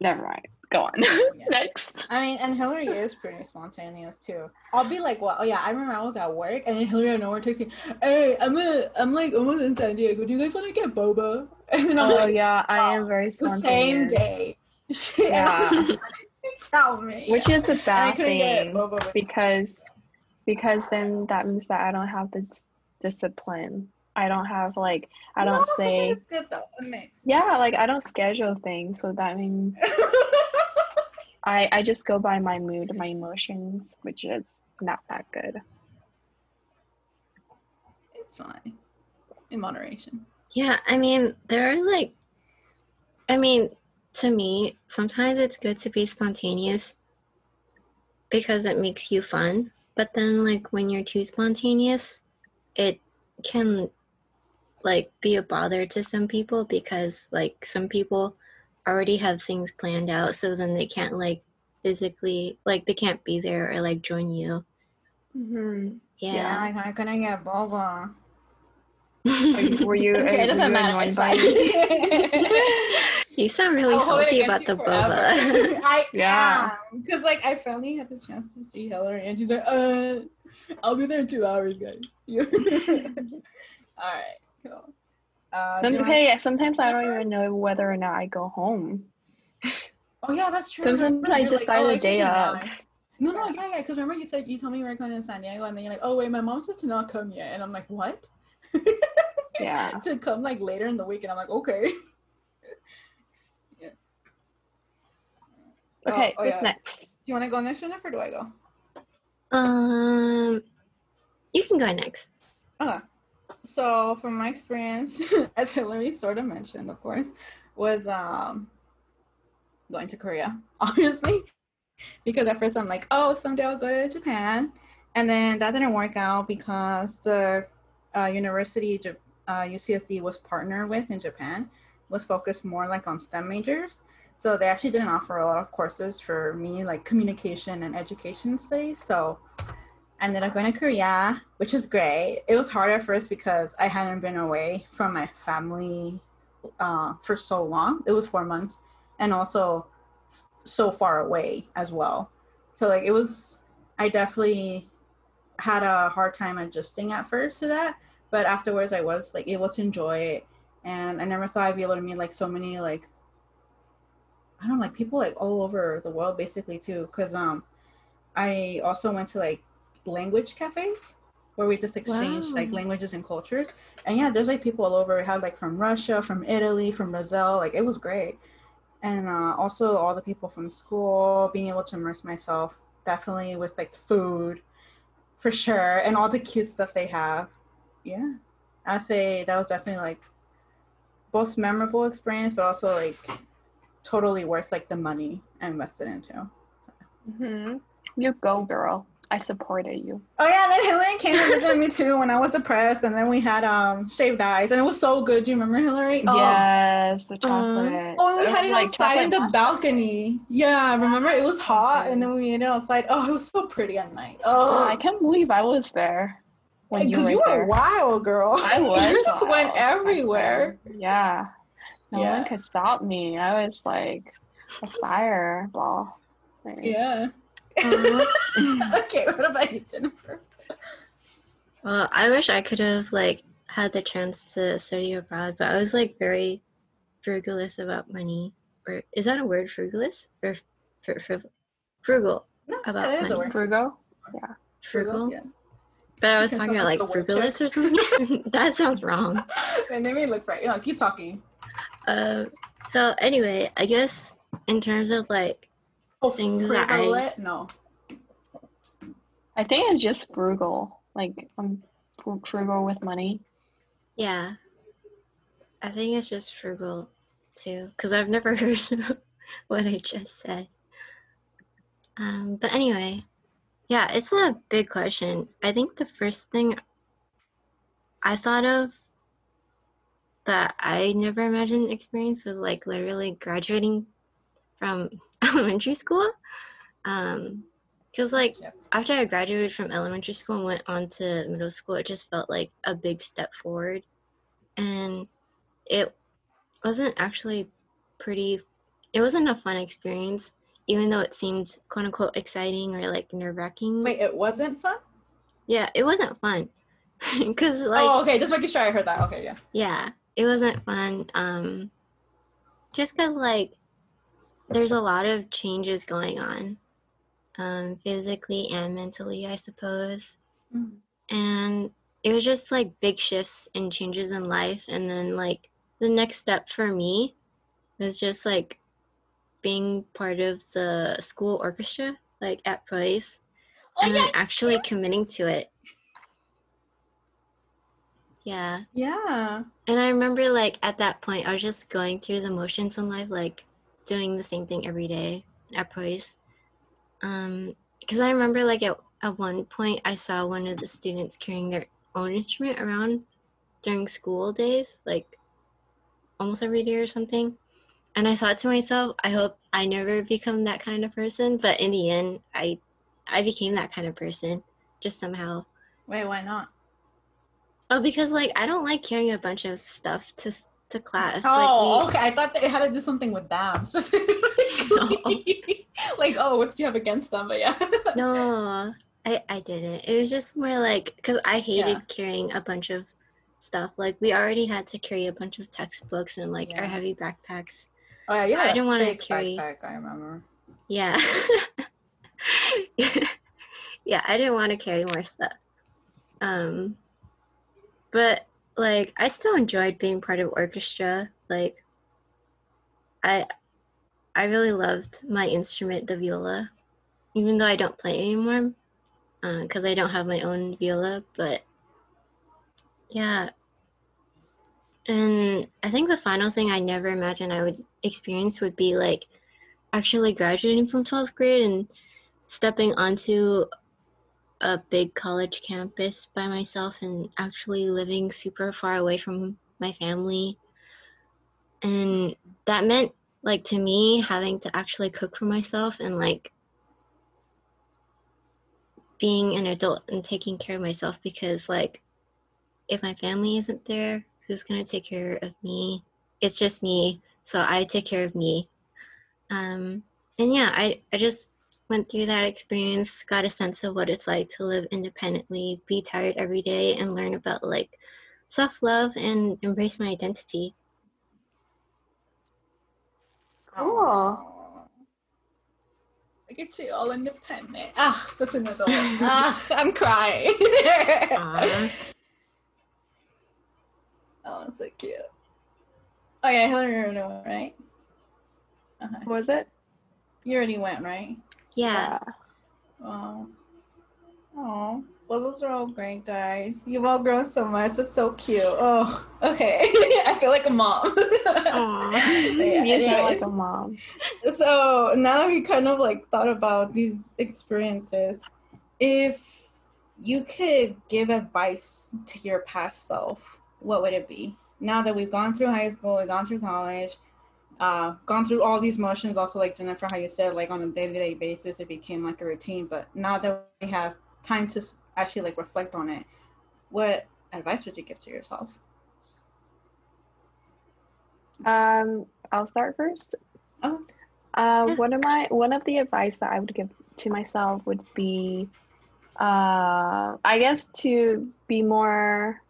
S3: never mind go on. <laughs> Yeah. Next.
S1: I mean, and Hillary is pretty spontaneous too. I'll be like, "Well, oh yeah, I remember I was at work, and then Hillary out nowhere texts me, "Hey, I'm a, I'm like almost in San Diego. Do you guys want to get boba?" <laughs>
S3: And then I'm oh like, yeah, I am very spontaneous.
S1: The same day. <laughs>
S3: yeah.
S1: tell me.
S3: Which is a bad thing because because then that means that I don't have the discipline. I don't have like I don't no, say.
S1: It's good though.
S3: Yeah, like I don't schedule things, so that means <laughs> I I just go by my mood, my emotions, which is not that good.
S1: It's fine. In moderation.
S2: Yeah, I mean, there are like I mean, to me, sometimes it's good to be spontaneous because it makes you fun. But then like when you're too spontaneous, it can like be a bother to some people because like some people already have things planned out so then they can't like physically like they can't be there or like join you.
S3: Mm-hmm.
S2: yeah. Yeah
S1: like i couldn't get boba
S3: were you <laughs>
S1: okay, it doesn't matter it's fine <laughs>
S2: you sound really I'll salty about the boba <laughs>
S1: i yeah because like i finally had the chance to see hillary and she's like uh i'll be there in two hours guys all right cool
S3: uh, Some, hey, sometimes I don't even know whether or not I go home.
S1: Oh yeah, that's true.
S3: Sometimes I decide like, oh, day of.
S1: No, no, yeah, yeah. Because remember you said you told me you were going to San Diego, and then you're like, oh wait, my mom says to not come yet, and I'm like, what?
S3: Yeah. <laughs>
S1: to come like later in the week, and I'm like, okay. <laughs>
S3: yeah. Okay, oh, oh, what's yeah. next? Do
S1: you want to go next, Jennifer? Or do I go?
S2: Um, you can go next.
S1: Okay. So, from my experience, <laughs> as Hillary sort of mentioned, of course, was um going to Korea, obviously, because at first I'm like, oh, someday I'll go to Japan, and then that didn't work out because the uh, university uh, UCSD was partnered with in Japan was focused more like on STEM majors. So they actually didn't offer a lot of courses for me, like communication and education studies. So I ended up going to Korea, which is great. It was hard at first because I hadn't been away from my family uh, for so long. It was four months and also so far away as well. So like it was I definitely had a hard time adjusting at first to that, but afterwards I was like able to enjoy it and I never thought I'd be able to meet like so many like I don't know, like people like all over the world basically too cuz um I also went to like language cafes where we just exchange wow. like languages and cultures. And yeah, there's like people all over. We had like from Russia, from Italy, from Brazil. Like it was great and uh, also all the people from school being able to immerse myself definitely with like the food for sure and all the cute stuff they have yeah i say that was definitely like both memorable experience but also like totally worth like the money I invested into
S3: so. mm-hmm. you go girl I supported you.
S1: Oh yeah, then Hillary came to visit me too when I was depressed, and then we had um shaved ice, and it was so good. Do you remember Hillary?
S3: Oh. Yes, the chocolate.
S1: oh, we had it like outside in the balcony. Yeah, remember it was hot, and then we ate it outside. Oh, it was so pretty at night. Oh,
S3: oh I can't believe I was there.
S1: Because you, you, were wild, girl.
S3: I <laughs> was.
S1: you just went everywhere.
S3: Yeah. No yeah. one could stop me. I was like a fireball.
S1: Yeah. Uh-huh. <laughs> okay, what about you, Jennifer?
S2: Well, I wish I could have like had the chance to study abroad, but I was like very frugalist about money. Or is that a word, frugalist or fr- fr- frugal
S1: no, about that is money? A word.
S3: Frugal, yeah,
S2: frugal. yeah. But I was talking about like frugalist or something. <laughs> <laughs> that sounds wrong.
S1: and they may look right. Yeah, keep talking.
S2: Uh, so anyway, I guess in terms of like
S1: Oh, things that I no.
S3: I think it's just frugal. Like I'm frugal with money.
S2: Yeah. I think it's just frugal too, because I've never <laughs> heard what I just said. Um, but anyway, yeah, it's a big question. I think the first thing I thought of that I never imagined experience was like literally graduating from <laughs> elementary school. Um, because like after I graduated from elementary school and went on to middle school, it just felt like a big step forward, and it wasn't actually pretty. It wasn't a fun experience, even though it seemed quote unquote exciting or like nerve wracking.
S1: Wait, it wasn't fun.
S2: Yeah, it wasn't fun. <laughs> Cause like
S1: oh okay, just making sure I heard that. Okay, yeah.
S2: Yeah, it wasn't fun. Um, just cause like there's a lot of changes going on, um, physically and mentally, I suppose. Mm-hmm. And it was just like big shifts and changes in life. And then like the next step for me was just like being part of the school orchestra, like at Preuss, oh, and yeah. then actually committing to it. Yeah.
S1: Yeah.
S2: And I remember like at that point I was just going through the motions in life, like doing the same thing every day at Preuss. Um, because I remember like at, at one point I saw one of the students carrying their own instrument around during school days, like almost every day or something. And I thought to myself, I hope I never become that kind of person. But in the end, I I became that kind of person, just somehow.
S1: Wait, why not?
S2: Oh, because like I don't like carrying a bunch of stuff to to class.
S1: Oh, like, we, okay. I thought that it had to do something with them <laughs> specifically. No. <laughs> like, oh, what do you have against them? But yeah. <laughs>
S2: no, I I didn't. It was just more like because I hated yeah. carrying a bunch of stuff. Like we already had to carry a bunch of textbooks and like yeah. our heavy backpacks.
S1: Oh yeah, yeah. I didn't want to carry. Backpack, I remember.
S2: Yeah. yeah, I didn't want to carry more stuff. Um, but like I still enjoyed being part of orchestra. Like I I really loved my instrument, the viola, even though I don't play anymore because uh, I don't have my own viola. But yeah, and I think the final thing I never imagined I would experience would be like actually graduating from 12th grade and stepping onto a big college campus by myself and actually living super far away from my family. And that meant like to me having to actually cook for myself and like being an adult and taking care of myself because like if my family isn't there, who's going to take care of me? It's just me, so I take care of me. Um and yeah, I I just went through that experience, got a sense of what it's like to live independently, be tired every day, and learn about like self love and embrace my identity.
S3: Cool.
S1: Look at you, all independent. Ah, such an adult. <laughs> ah, I'm crying. oh, it's so cute. Oh yeah, Hillary already went, right?
S3: Uh-huh. Was it?
S1: You already went, right?
S2: Yeah.
S1: Oh. Oh. Well, those are all great, guys. You've all grown so much. It's so cute. Oh, okay. <laughs> I feel like a mom. <laughs>
S3: Aww. yeah, you feel like a mom.
S1: So now that we kind of like thought about these experiences, if you could give advice to your past self, what would it be? Now that we've gone through high school, we've gone through college, uh, gone through all these motions also like jennifer how you said like on a day-to-day basis it became like a routine but now that we have time to actually like reflect on it what advice would you give to yourself
S3: um i'll start first
S1: oh
S3: uh, yeah. one of my one of the advice that i would give to myself would be uh i guess to be more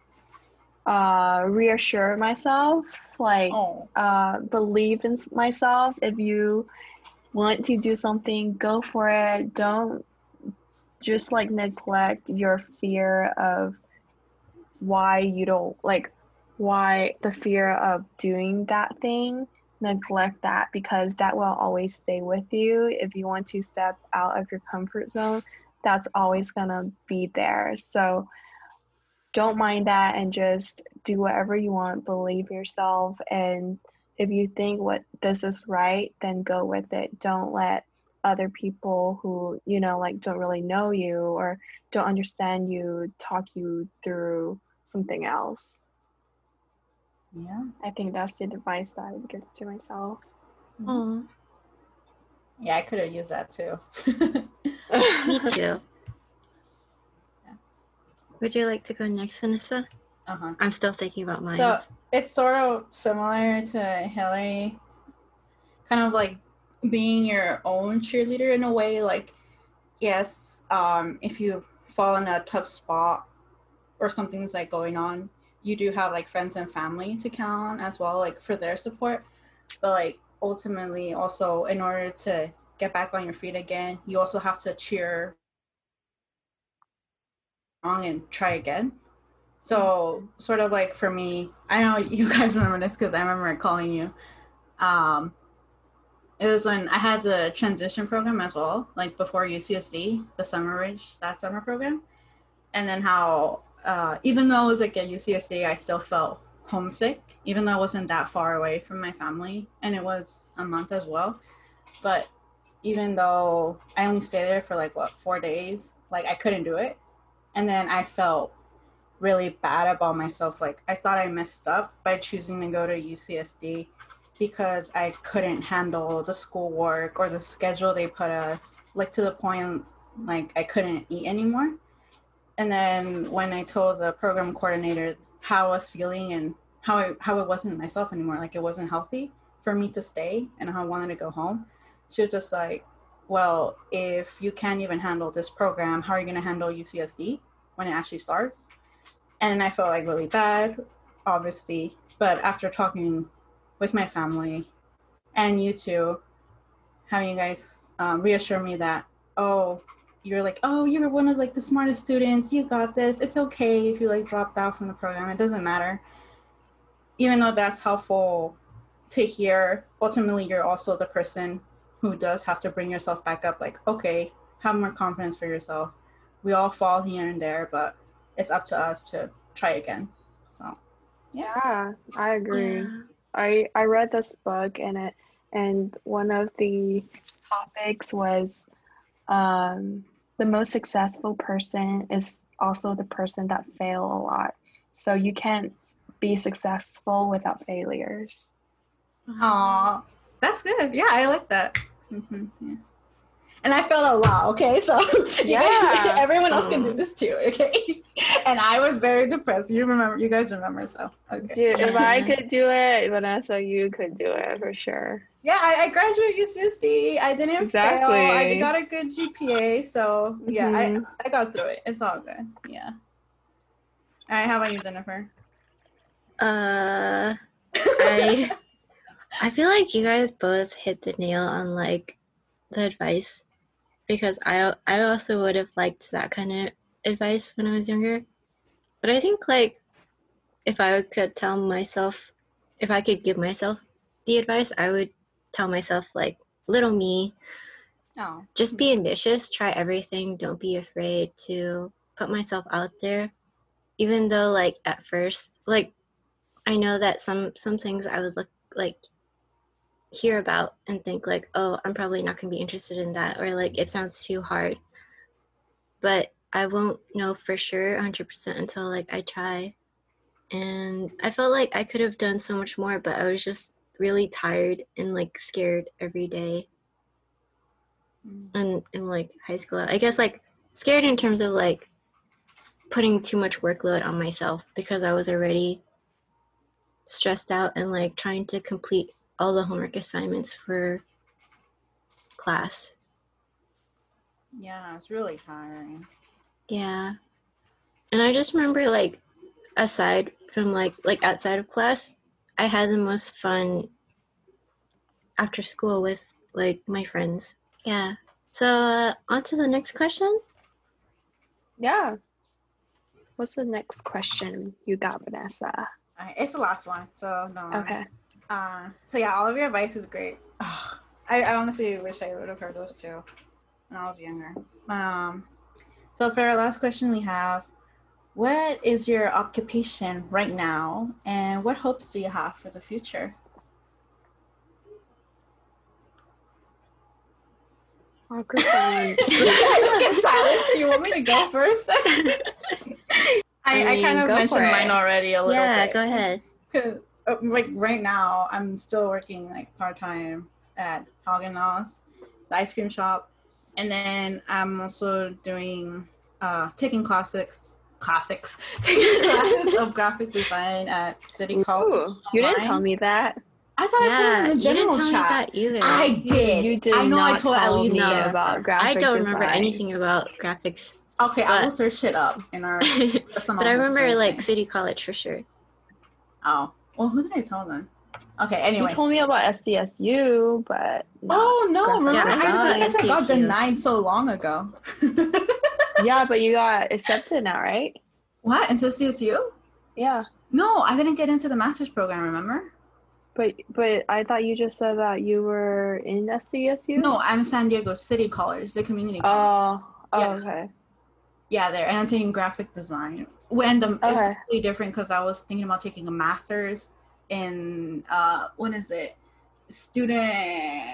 S3: uh, reassure myself, like oh. uh, believe in myself. If you want to do something, go for it. Don't just like neglect your fear of why you don't like why the fear of doing that thing neglect that because that will always stay with you if you want to step out of your comfort zone that's always gonna be there. So don't mind that and just do whatever you want, believe yourself and if you think what this is right, then go with it. Don't let other people who, you know, like don't really know you or don't understand you talk you through something else.
S1: Yeah.
S3: I think that's the advice that I would give to myself.
S2: Oh,
S1: Yeah, I could have used that too. <laughs> <laughs>
S2: me too. Would you like to go next, Vanessa?
S1: uh-huh.
S2: I'm still thinking about mine.
S1: So it's sort of similar to Hillary, kind of like being your own cheerleader in a way. Like, yes, um, if you fall in a tough spot or something's like going on, you do have like friends and family to count on as well, like for their support. But like ultimately, also in order to get back on your feet again, you also have to cheer on and try again. So sort of like for me, I know <laughs> you guys remember this because I remember calling you. Um, it was when I had the transition program as well, like before UCSD, the Summer Bridge, that summer program, and then how uh, even though it was like at UCSD, I still felt homesick, even though I wasn't that far away from my family, and it was a month as well. But even though I only stayed there for like what four days, like I couldn't do it, and then I felt really bad about myself. Like I thought I messed up by choosing to go to UCSD because I couldn't handle the schoolwork or the schedule they put us, like to the point like I couldn't eat anymore. And then when I told the program coordinator how I was feeling and how I, how it wasn't myself anymore, like it wasn't healthy for me to stay and how I wanted to go home, she was just like, "Well, if you can't even handle this program, how are you going to handle UCSD when it actually starts?" and I felt like really bad, obviously. But after talking with my family and you two, having you guys um, reassure me that, oh, you're like, oh, you're one of like the smartest students. You got this. It's okay if you like dropped out from the program. It doesn't matter. Even though that's helpful to hear, ultimately you're also the person who does have to bring yourself back up. Like, okay, have more confidence for yourself. We all fall here and there, but it's up to us to try again. So
S3: Yeah, I agree.
S2: Yeah.
S3: I I read this book and it and one of the topics was um, the most successful person is also the person that fail a lot. So you can't be successful without failures.
S1: Aw, that's good. Yeah, I like that. hmm yeah. And I felt a lot, okay? So <laughs> you guys-
S3: Yeah. <laughs>
S1: everyone else can do this too, okay? <laughs> and I was very depressed. You remember, you guys remember, so okay.
S3: Dude, if I could do it, Vanessa, you could do it for sure.
S1: Yeah, I, I graduated UCSD. I didn't fail. I got a good GPA, so yeah,
S3: Mhm.
S1: I I got through it. It's all good. Yeah. All right, how about you, Jennifer?
S2: Uh, I I feel like you guys both hit the nail on like the advice because I I also would have liked that kind of advice when I was younger. But I think like if I could tell myself if I could give myself the advice, I would tell myself like little me,
S1: Oh,
S2: just be ambitious, try everything, don't be afraid to put myself out there. Even though like at first like I know that some some things I would look like hear about and think like, oh, I'm probably not gonna be interested in that or like it sounds too hard. But I won't know for sure 100% until like I try. And I felt like I could have done so much more, but I was just really tired and like scared every day
S1: mm.
S2: and in, in like high school. I guess like scared in terms of like putting too much workload on myself because I was already stressed out and like trying to complete all the homework assignments for class.
S1: yeah, it's really tiring.
S2: Yeah. And I just remember like aside from like like outside of class, I had the most fun after school with like my friends. Yeah. So uh, on to the next question.
S3: Yeah. What's the next question you got, Vanessa?
S1: All right, it's the last one, so no.
S3: Okay.
S1: Uh, so yeah, all of your advice is great. Ugh, I, I honestly wish I would have heard those too when I was younger. Um, So for our last question, we have, what is your occupation right now, and what hopes do you have for the future?
S3: Microphone.
S1: Just <laughs> get silence. Do you want me to go first? <laughs> I, I,
S3: mean,
S1: kind of mentioned mine already a little
S2: yeah,
S1: bit.
S2: Yeah, go ahead.
S1: Because like right now, I'm still working like part time at Haagen-Dazs, the ice cream shop, and then I'm also doing uh, taking classics, classics, <laughs> taking classes of graphic design at City College.
S3: Ooh, you didn't tell me that.
S1: I thought I put it in the general you
S2: didn't tell
S1: chat.
S2: me that either.
S1: I did.
S3: You did
S1: I know I
S3: not
S1: told at
S3: tell
S1: least
S3: me
S2: No.
S3: About graphic
S2: I don't remember
S3: design.
S2: anything about graphics,
S1: Okay, I will search it up in our <laughs>
S2: but. I remember like
S1: thing.
S2: City College for sure.
S1: Oh, well, who did I tell then? Okay, anyway.
S3: You told me about SDSU, but not
S1: Oh no! Remember,
S2: Yeah, I
S1: I
S2: thought
S1: told you guys I got denied so long ago. <laughs>
S3: yeah, but you got accepted now, right?
S1: what into CSU?
S3: Yeah,
S1: No, I didn't get into the master's program. Remember?
S3: but but I thought you just said that you were in SDSU.
S1: No, I'm San Diego City College, the community. college.
S3: Oh, oh
S1: Yeah.
S3: okay.
S1: Yeah, there, and I'm taking graphic design. When the it's
S3: Okay.
S1: completely different because I was thinking about taking a master's in uh, what is it? Student.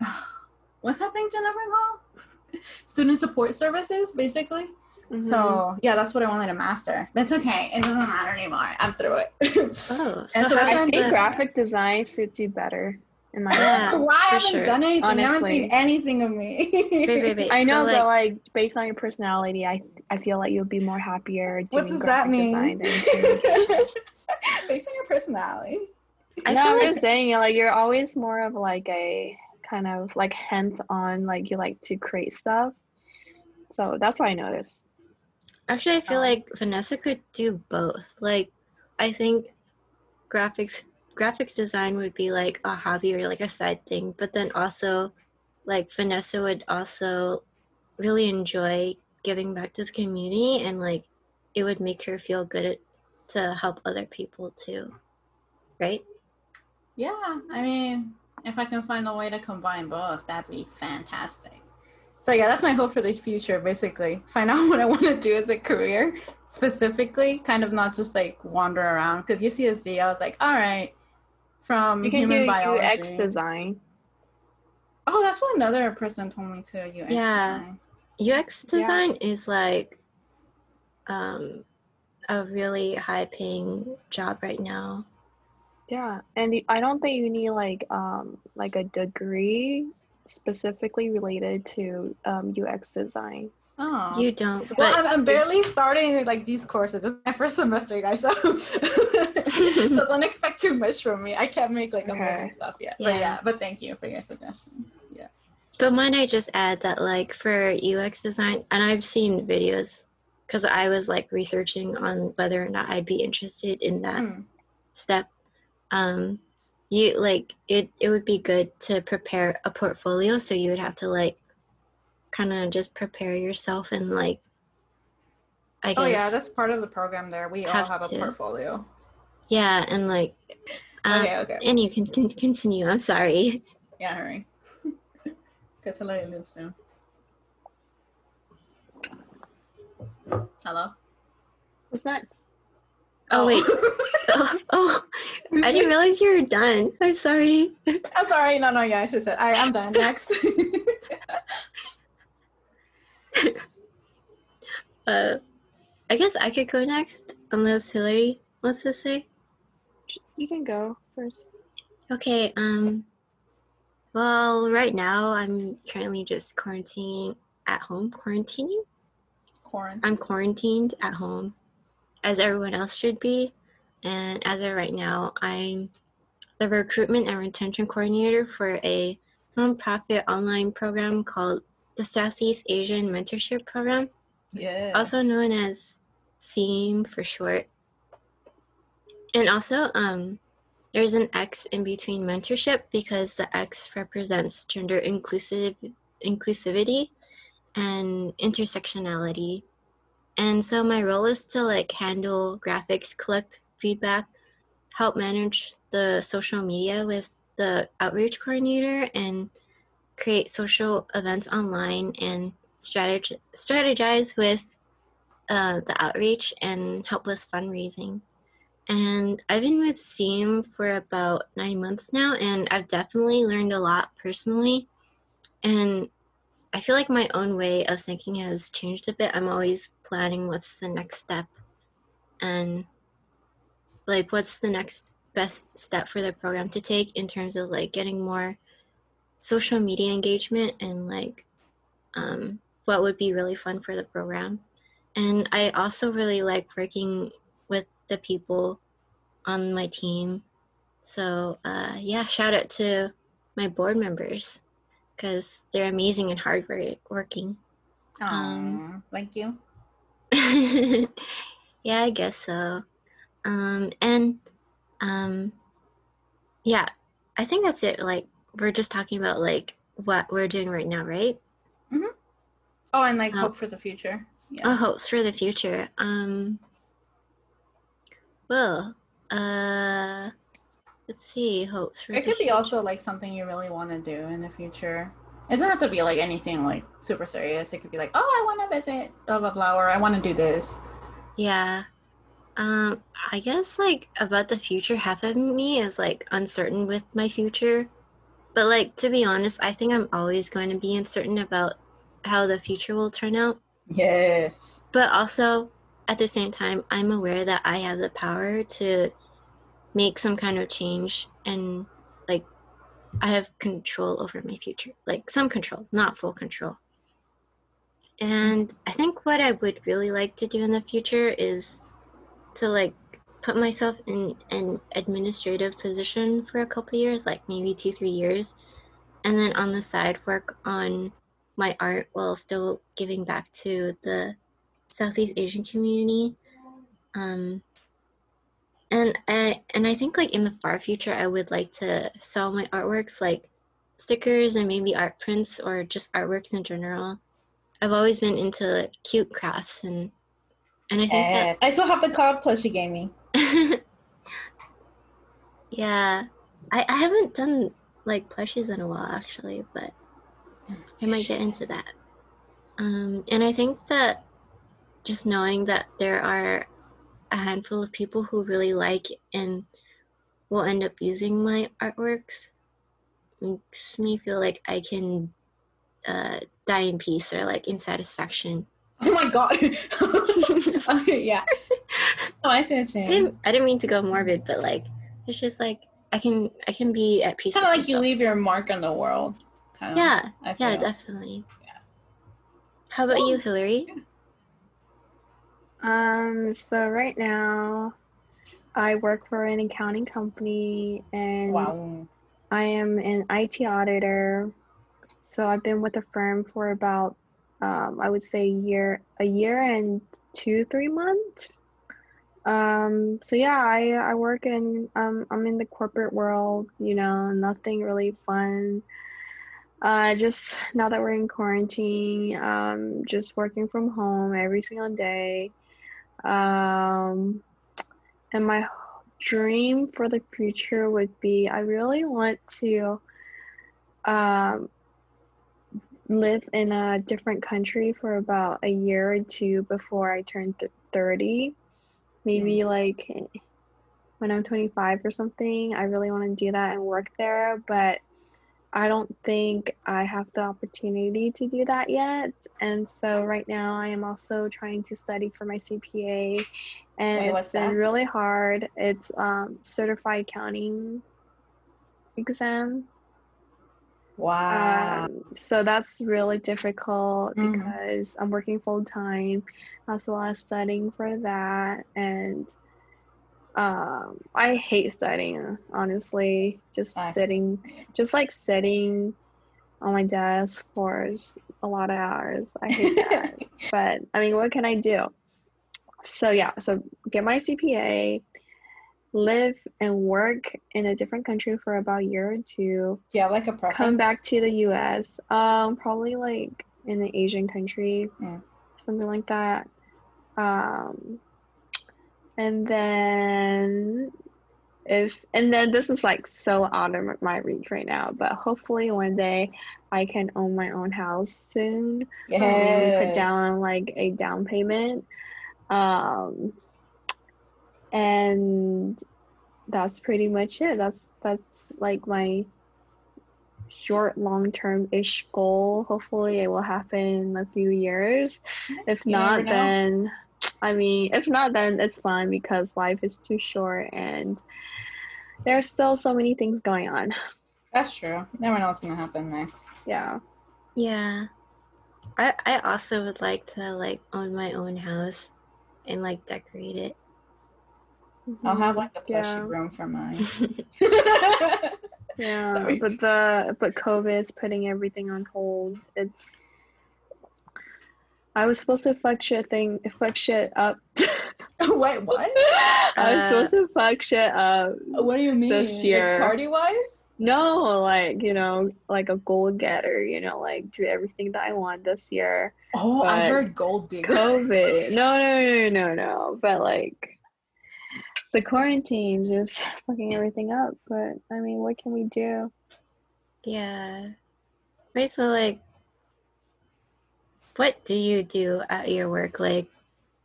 S1: <sighs> What's that thing, Jennifer? Called? <laughs> Student support services, basically.
S3: Mhm.
S1: So yeah, that's what I wanted to master. That's okay. It doesn't matter anymore. I'm through it. <laughs>
S2: Oh,
S1: And so
S2: so
S1: that's
S2: how's
S1: why
S3: I think graphic design suits you better. In my
S2: Yeah.
S1: Why I haven't
S2: sure.
S1: done anything? I haven't seen anything of me.
S2: Wait, wait, wait. <laughs>
S3: I know,
S2: so,
S3: but
S2: like,
S3: like based on your personality, I I feel like you'll be more happier doing
S1: what does that mean?
S3: than <laughs>
S1: Based on your personality.
S2: I
S3: no,
S2: feel
S3: I'm
S2: like
S3: just saying, like you're always more of like a kind of like hands-on, like you like to create stuff. So that's what I noticed.
S2: Actually, I feel
S1: Um,
S2: like Vanessa could do both. Like, I think graphics graphics design would be like a hobby or like a side thing, but then also, like Vanessa would also really enjoy giving back to the community, and like it would make her feel good at, to help other people too, right?
S1: Yeah, I mean, if I can find a way to combine both, that'd be fantastic. So yeah, that's my hope for the future. Basically, find <laughs> out what I want to do as a career, specifically, kind of not just like wander around. Because UCSD, I was like, all right, from
S3: You can
S1: human
S3: do
S1: biology.
S3: UX design.
S1: Oh, that's what another person told me too. UX
S2: Yeah.
S1: design.
S2: UX design is like um, a really high paying job right now.
S3: Yeah, and I don't think you need like um like a degree specifically related to um UX design.
S1: Oh.
S2: You don't, but
S1: well, I'm, I'm barely starting like these courses. This is my first <laughs> semester, guys. So, <laughs> so <laughs> don't expect too much from me. I can't make like amazing
S3: Okay.
S1: stuff yet. But
S2: Yeah.
S1: yeah, but thank you for your suggestions. Yeah.
S2: But might I just add that, like, for UX design, and I've seen videos because I was like researching on whether or not I'd be interested in that
S1: Hmm.
S2: step. Um, you like it. It would be good to prepare a portfolio, so you would have to like kind of just prepare yourself and like. I guess.
S1: Oh yeah, that's part of the program. There, we all
S2: Have
S1: have a portfolio.
S2: yeah, and like. Um,
S1: okay, okay.
S2: And you can, can continue. I'm sorry. <laughs>
S1: Yeah, hurry. Because <laughs> Hillary leaves soon. Hello.
S3: What's next?
S2: Oh, wait. <laughs> oh, oh, I didn't realize you were done. I'm sorry.
S1: I'm sorry. No, no, yeah, I should say. All right, I'm done. Next. <laughs>
S2: Uh, I guess I could go next, unless Hillary wants to say.
S3: You can go first.
S2: Okay. Um. Well, right now I'm currently just quarantining at home. Quarantining.
S1: Quarantine.
S2: I'm quarantined at home, as everyone else should be. And as of right now, I'm the recruitment and retention coordinator for a nonprofit online program called the Southeast Asian Mentorship Program,
S1: Yeah.
S2: also known as SEAM for short. And also, um, there's an X in between mentorship because the X represents gender inclusive inclusivity and intersectionality. And so my role is to like handle graphics, collect feedback, help manage the social media with the outreach coordinator and create social events online and strateg- strategize with uh, the outreach and help with fundraising. And I've been with SEAM for about nine months now, and I've definitely learned a lot personally. And I feel like my own way of thinking has changed a bit. I'm always planning what's the next step and like what's the next best step for the program to take in terms of like getting more social media engagement and like um, what would be really fun for the program. And I also really like working with the people on my team. So uh, yeah, shout out to my board members because they're amazing and hard working.
S1: um, thank you. <laughs>
S2: yeah, I guess so. Um, and um, yeah, I think that's it. Like we're just talking about like what we're doing right now, right?
S1: Mm-hmm. Oh, and like oh. hope for the future.
S2: Yeah. Oh, hopes for the future. Um. Well, uh, let's see. Hopes for.
S1: It could future. be also like something you really want to do in the future. It doesn't have to be like anything like super serious. It could be like, oh, I want to visit blah blah blah, or I want to do this.
S2: Yeah. Um, I guess like about the future, half of me is like uncertain with my future. But like to be honest, I think I'm always going to be uncertain about how the future will turn out.
S1: Yes.
S2: But also at the same time, I'm aware that I have the power to make some kind of change and like I have control over my future. Like some control, not full control. And I think what I would really like to do in the future is to like put myself in an administrative position for a couple years, like maybe two, three years, and then on the side work on my art while still giving back to the Southeast Asian community. Um, and I and I think like in the far future, I would like to sell my artworks, like stickers and maybe art prints or just artworks in general. I've always been into like, cute crafts and and I think that
S1: I still have the cloud plush you gave me. <laughs>
S2: yeah, I I haven't done like plushies in a while actually, but I might get into that. Um, and I think that just knowing that there are a handful of people who really like and will end up using my artworks makes me feel like I can uh, die in peace or like in satisfaction.
S1: Oh my god! <laughs> okay, yeah. <laughs> Oh, I see what you're
S2: saying. I didn't, I didn't mean to go morbid, but like it's just like I can I can be at peace.
S1: Kind of like myself. you leave your mark on the world.
S2: Kind of. Yeah. Yeah. Definitely. Yeah. How about you, Hillary?
S3: Um. So right now, I work for an accounting company, and wow. I am an IT auditor so I've been with the firm for about, um, I would say, a year, a year and two, three months. Um, so yeah, I I work in um, I'm in the corporate world. You know, nothing really fun. Uh, just now that we're in quarantine, um, just working from home every single day. Um, and my dream for the future would be I really want to um, live in a different country for about a year or two before I turn th- 30. Maybe like when I'm 25 or something. I really want to do that and work there, but I don't think I have the opportunity to do that yet. And so right now I am also trying to study for my CPA and Wait, it's been that? really hard. It's um certified accounting exam.
S1: Wow. Um,
S3: so that's really difficult mm-hmm. because I'm working full time as well as studying for that. And um, I hate studying, honestly. Just sitting, just like sitting on my desk for a lot of hours. I hate <laughs> that. but I mean, what can I do? So, yeah, so get my CPA live and work in a different country for about a year or two.
S1: Yeah, like a preference.
S3: Come back to the U.S. Um, probably like in an Asian country, mm. something like that. Um, and then if and then this is like so out of my reach right now, but hopefully one day I can own my own house soon.
S1: Yeah.
S3: Put down like a down payment. Um and that's pretty much it. That's that's like my short long term ish goal. Hopefully it will happen in a few years. If
S1: You
S3: not then I mean if not then it's fine because life is too short and there's still so many things going on.
S1: That's true. You never know what's gonna happen next.
S3: Yeah.
S2: Yeah. I I also would like to like own my own house and like decorate it.
S1: I'll have like a plushy
S3: Yeah.
S1: room for mine. <laughs>
S3: Yeah, <laughs>
S1: Sorry.
S3: but the but COVID is putting everything on hold. It's I was supposed to fuck shit thing fuck shit up. <laughs>
S1: Wait, what?
S3: I was
S2: Uh,
S3: supposed to fuck shit up.
S1: What do you mean?
S3: This year.
S1: party wise?
S3: No, like you know, like a goal getter. You know, like do everything that I want this year.
S1: Oh, I heard gold digger.
S3: COVID. No, no, no, no, no. But like the quarantine just <laughs> fucking everything up. But I mean, what can we do?
S2: Yeah. Wait, so like what do you do at your work? Like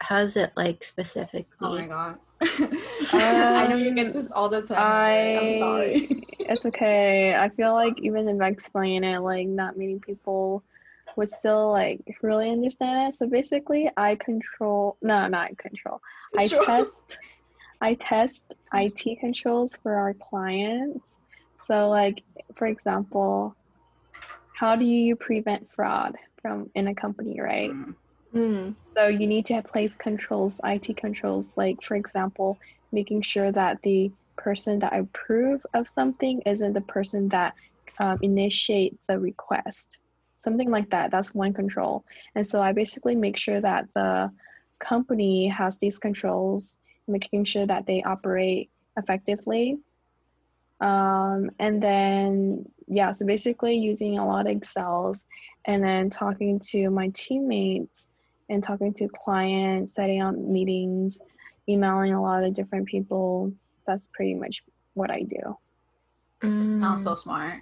S2: how's it like specifically?
S1: Oh my god. <laughs> I know you get um, this all the time.
S3: I
S1: I'm sorry. <laughs>
S3: It's okay. I feel like even if I explain it, like not many people would still like really understand it. So basically, I control. No, not control. I
S1: Control.
S3: test. I test IT controls for our clients. So, like for example, how do you prevent fraud from in a company, right?
S1: Mm.
S3: So you need to place controls, IT controls, like for example, making sure that the person that approve of something isn't the person that um, initiate the request. Something like that. That's one control. And so I basically make sure that the company has these controls, making sure that they operate effectively. Um, and then yeah, so basically using a lot of Excels and then talking to my teammates and talking to clients, setting up meetings, emailing a lot of different people. That's pretty much what I do.
S2: Mm.
S1: Sounds so smart.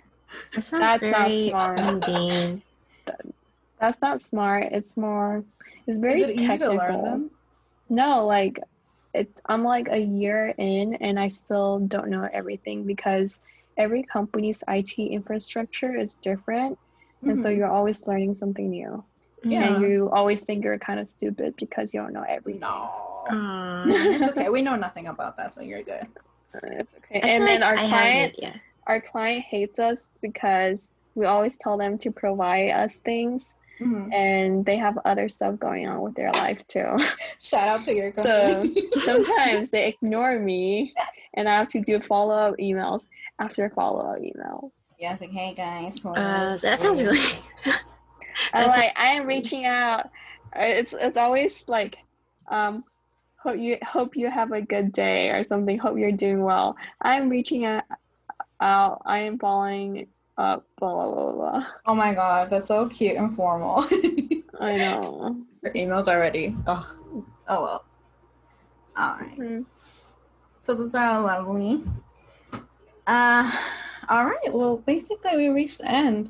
S2: That sounds
S3: That's not smart.
S2: mundane. <laughs>
S3: That's not smart. It's more, it's very
S1: Is it easy
S3: technical.
S1: to learn them?
S3: No, like it's I'm like a year in and I still don't know everything because every company's IT infrastructure is different. And so
S1: Mhm.
S3: you're always learning something new.
S1: Yeah.
S3: And you always think you're kind of stupid because you don't know everything.
S1: No.
S2: Aw.
S1: it's okay. We know nothing about that, so you're good.
S3: It's okay.
S2: I
S3: And then
S2: like
S3: our
S2: I
S3: client our client hates us because we always tell them to provide us things
S1: Mhm.
S3: and they have other stuff going on with their life too.
S1: Shout out to your
S3: So sometimes they <laughs> ignore me and I have to do follow up emails after follow up email.
S1: yeah, it's like, hey guys.
S2: Uh, that sounds
S1: please."
S2: really <laughs> <laughs>
S3: I'm
S2: That's-
S3: like, I am reaching out. Uh, It's it's always like, um, hope you hope you have a good day or something. Hope you're doing well. I'm reaching out. out I am following up. Blah blah blah blah.
S1: Oh my god, that's so cute and formal. <laughs>
S3: I know.
S1: Your emails already. Oh, oh well. All right.
S3: Mm.
S1: So those are all lovely. Uh, all right. Well, basically, we reached the end.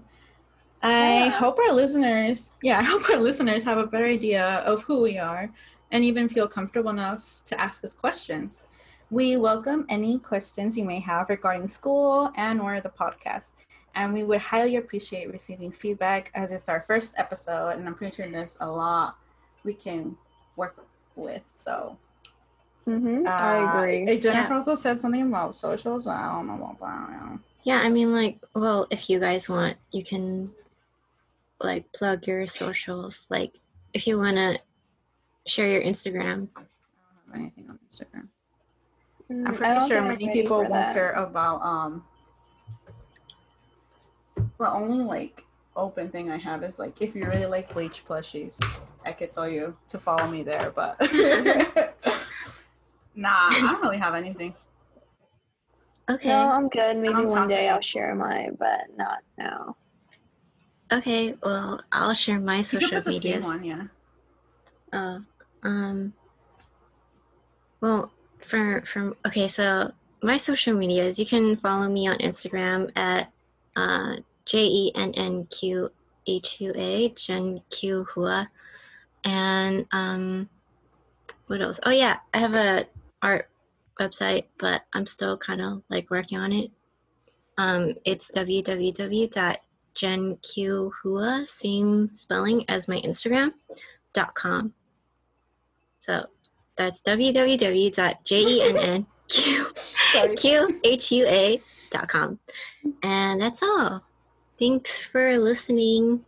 S1: I
S3: Yeah.
S1: hope our listeners, yeah, <laughs> I hope our listeners have a better idea of who we are and even feel comfortable enough to ask us questions. We welcome any questions you may have regarding school and or the podcast. And we would highly appreciate receiving feedback as it's our first episode and I'm pretty sure there's a lot we can work with. So
S3: hmm
S1: uh,
S3: I agree.
S1: Jennifer also said something about socials. but I don't know about that.
S2: Yeah, I mean, like, well, if you guys want, you can like plug your socials. Like, if you want to share your Instagram.
S1: I don't have anything on Instagram.
S3: Mm,
S1: I'm pretty sure many people won't
S3: that.
S1: care about um the only like open thing I have is like if you really like bleach plushies, I could tell you to follow me there, but <laughs> nah, I don't really have anything.
S2: Okay.
S3: No, I'm good. Maybe one day. I'll share mine, but not now.
S2: Okay. Well, I'll share my
S1: You
S2: social
S1: can put the same
S2: medias.
S1: one, yeah.
S2: Oh, um. Well, for from okay, so my social medias, you can follow me on Instagram at uh, J E N N Q H U A, Jen Q Hua. And um, what else? Oh, yeah, I have a art website, but I'm still kind of like working on it. Um, it's www.jenqhua, same spelling as my Instagram, dot com. So that's www.jenqhua.com. And that's all. Thanks for listening.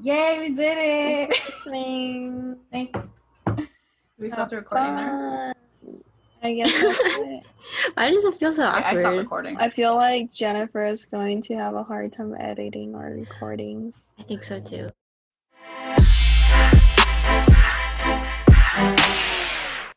S1: Yay, we did it. <laughs>
S3: Listening.
S1: Thanks. We stopped the recording there.
S3: I guess that's <laughs> it.
S2: Why does it feel so
S1: Okay, I stopped recording.
S3: I feel like Jennifer is going to have a hard time editing our recordings.
S2: I think so too.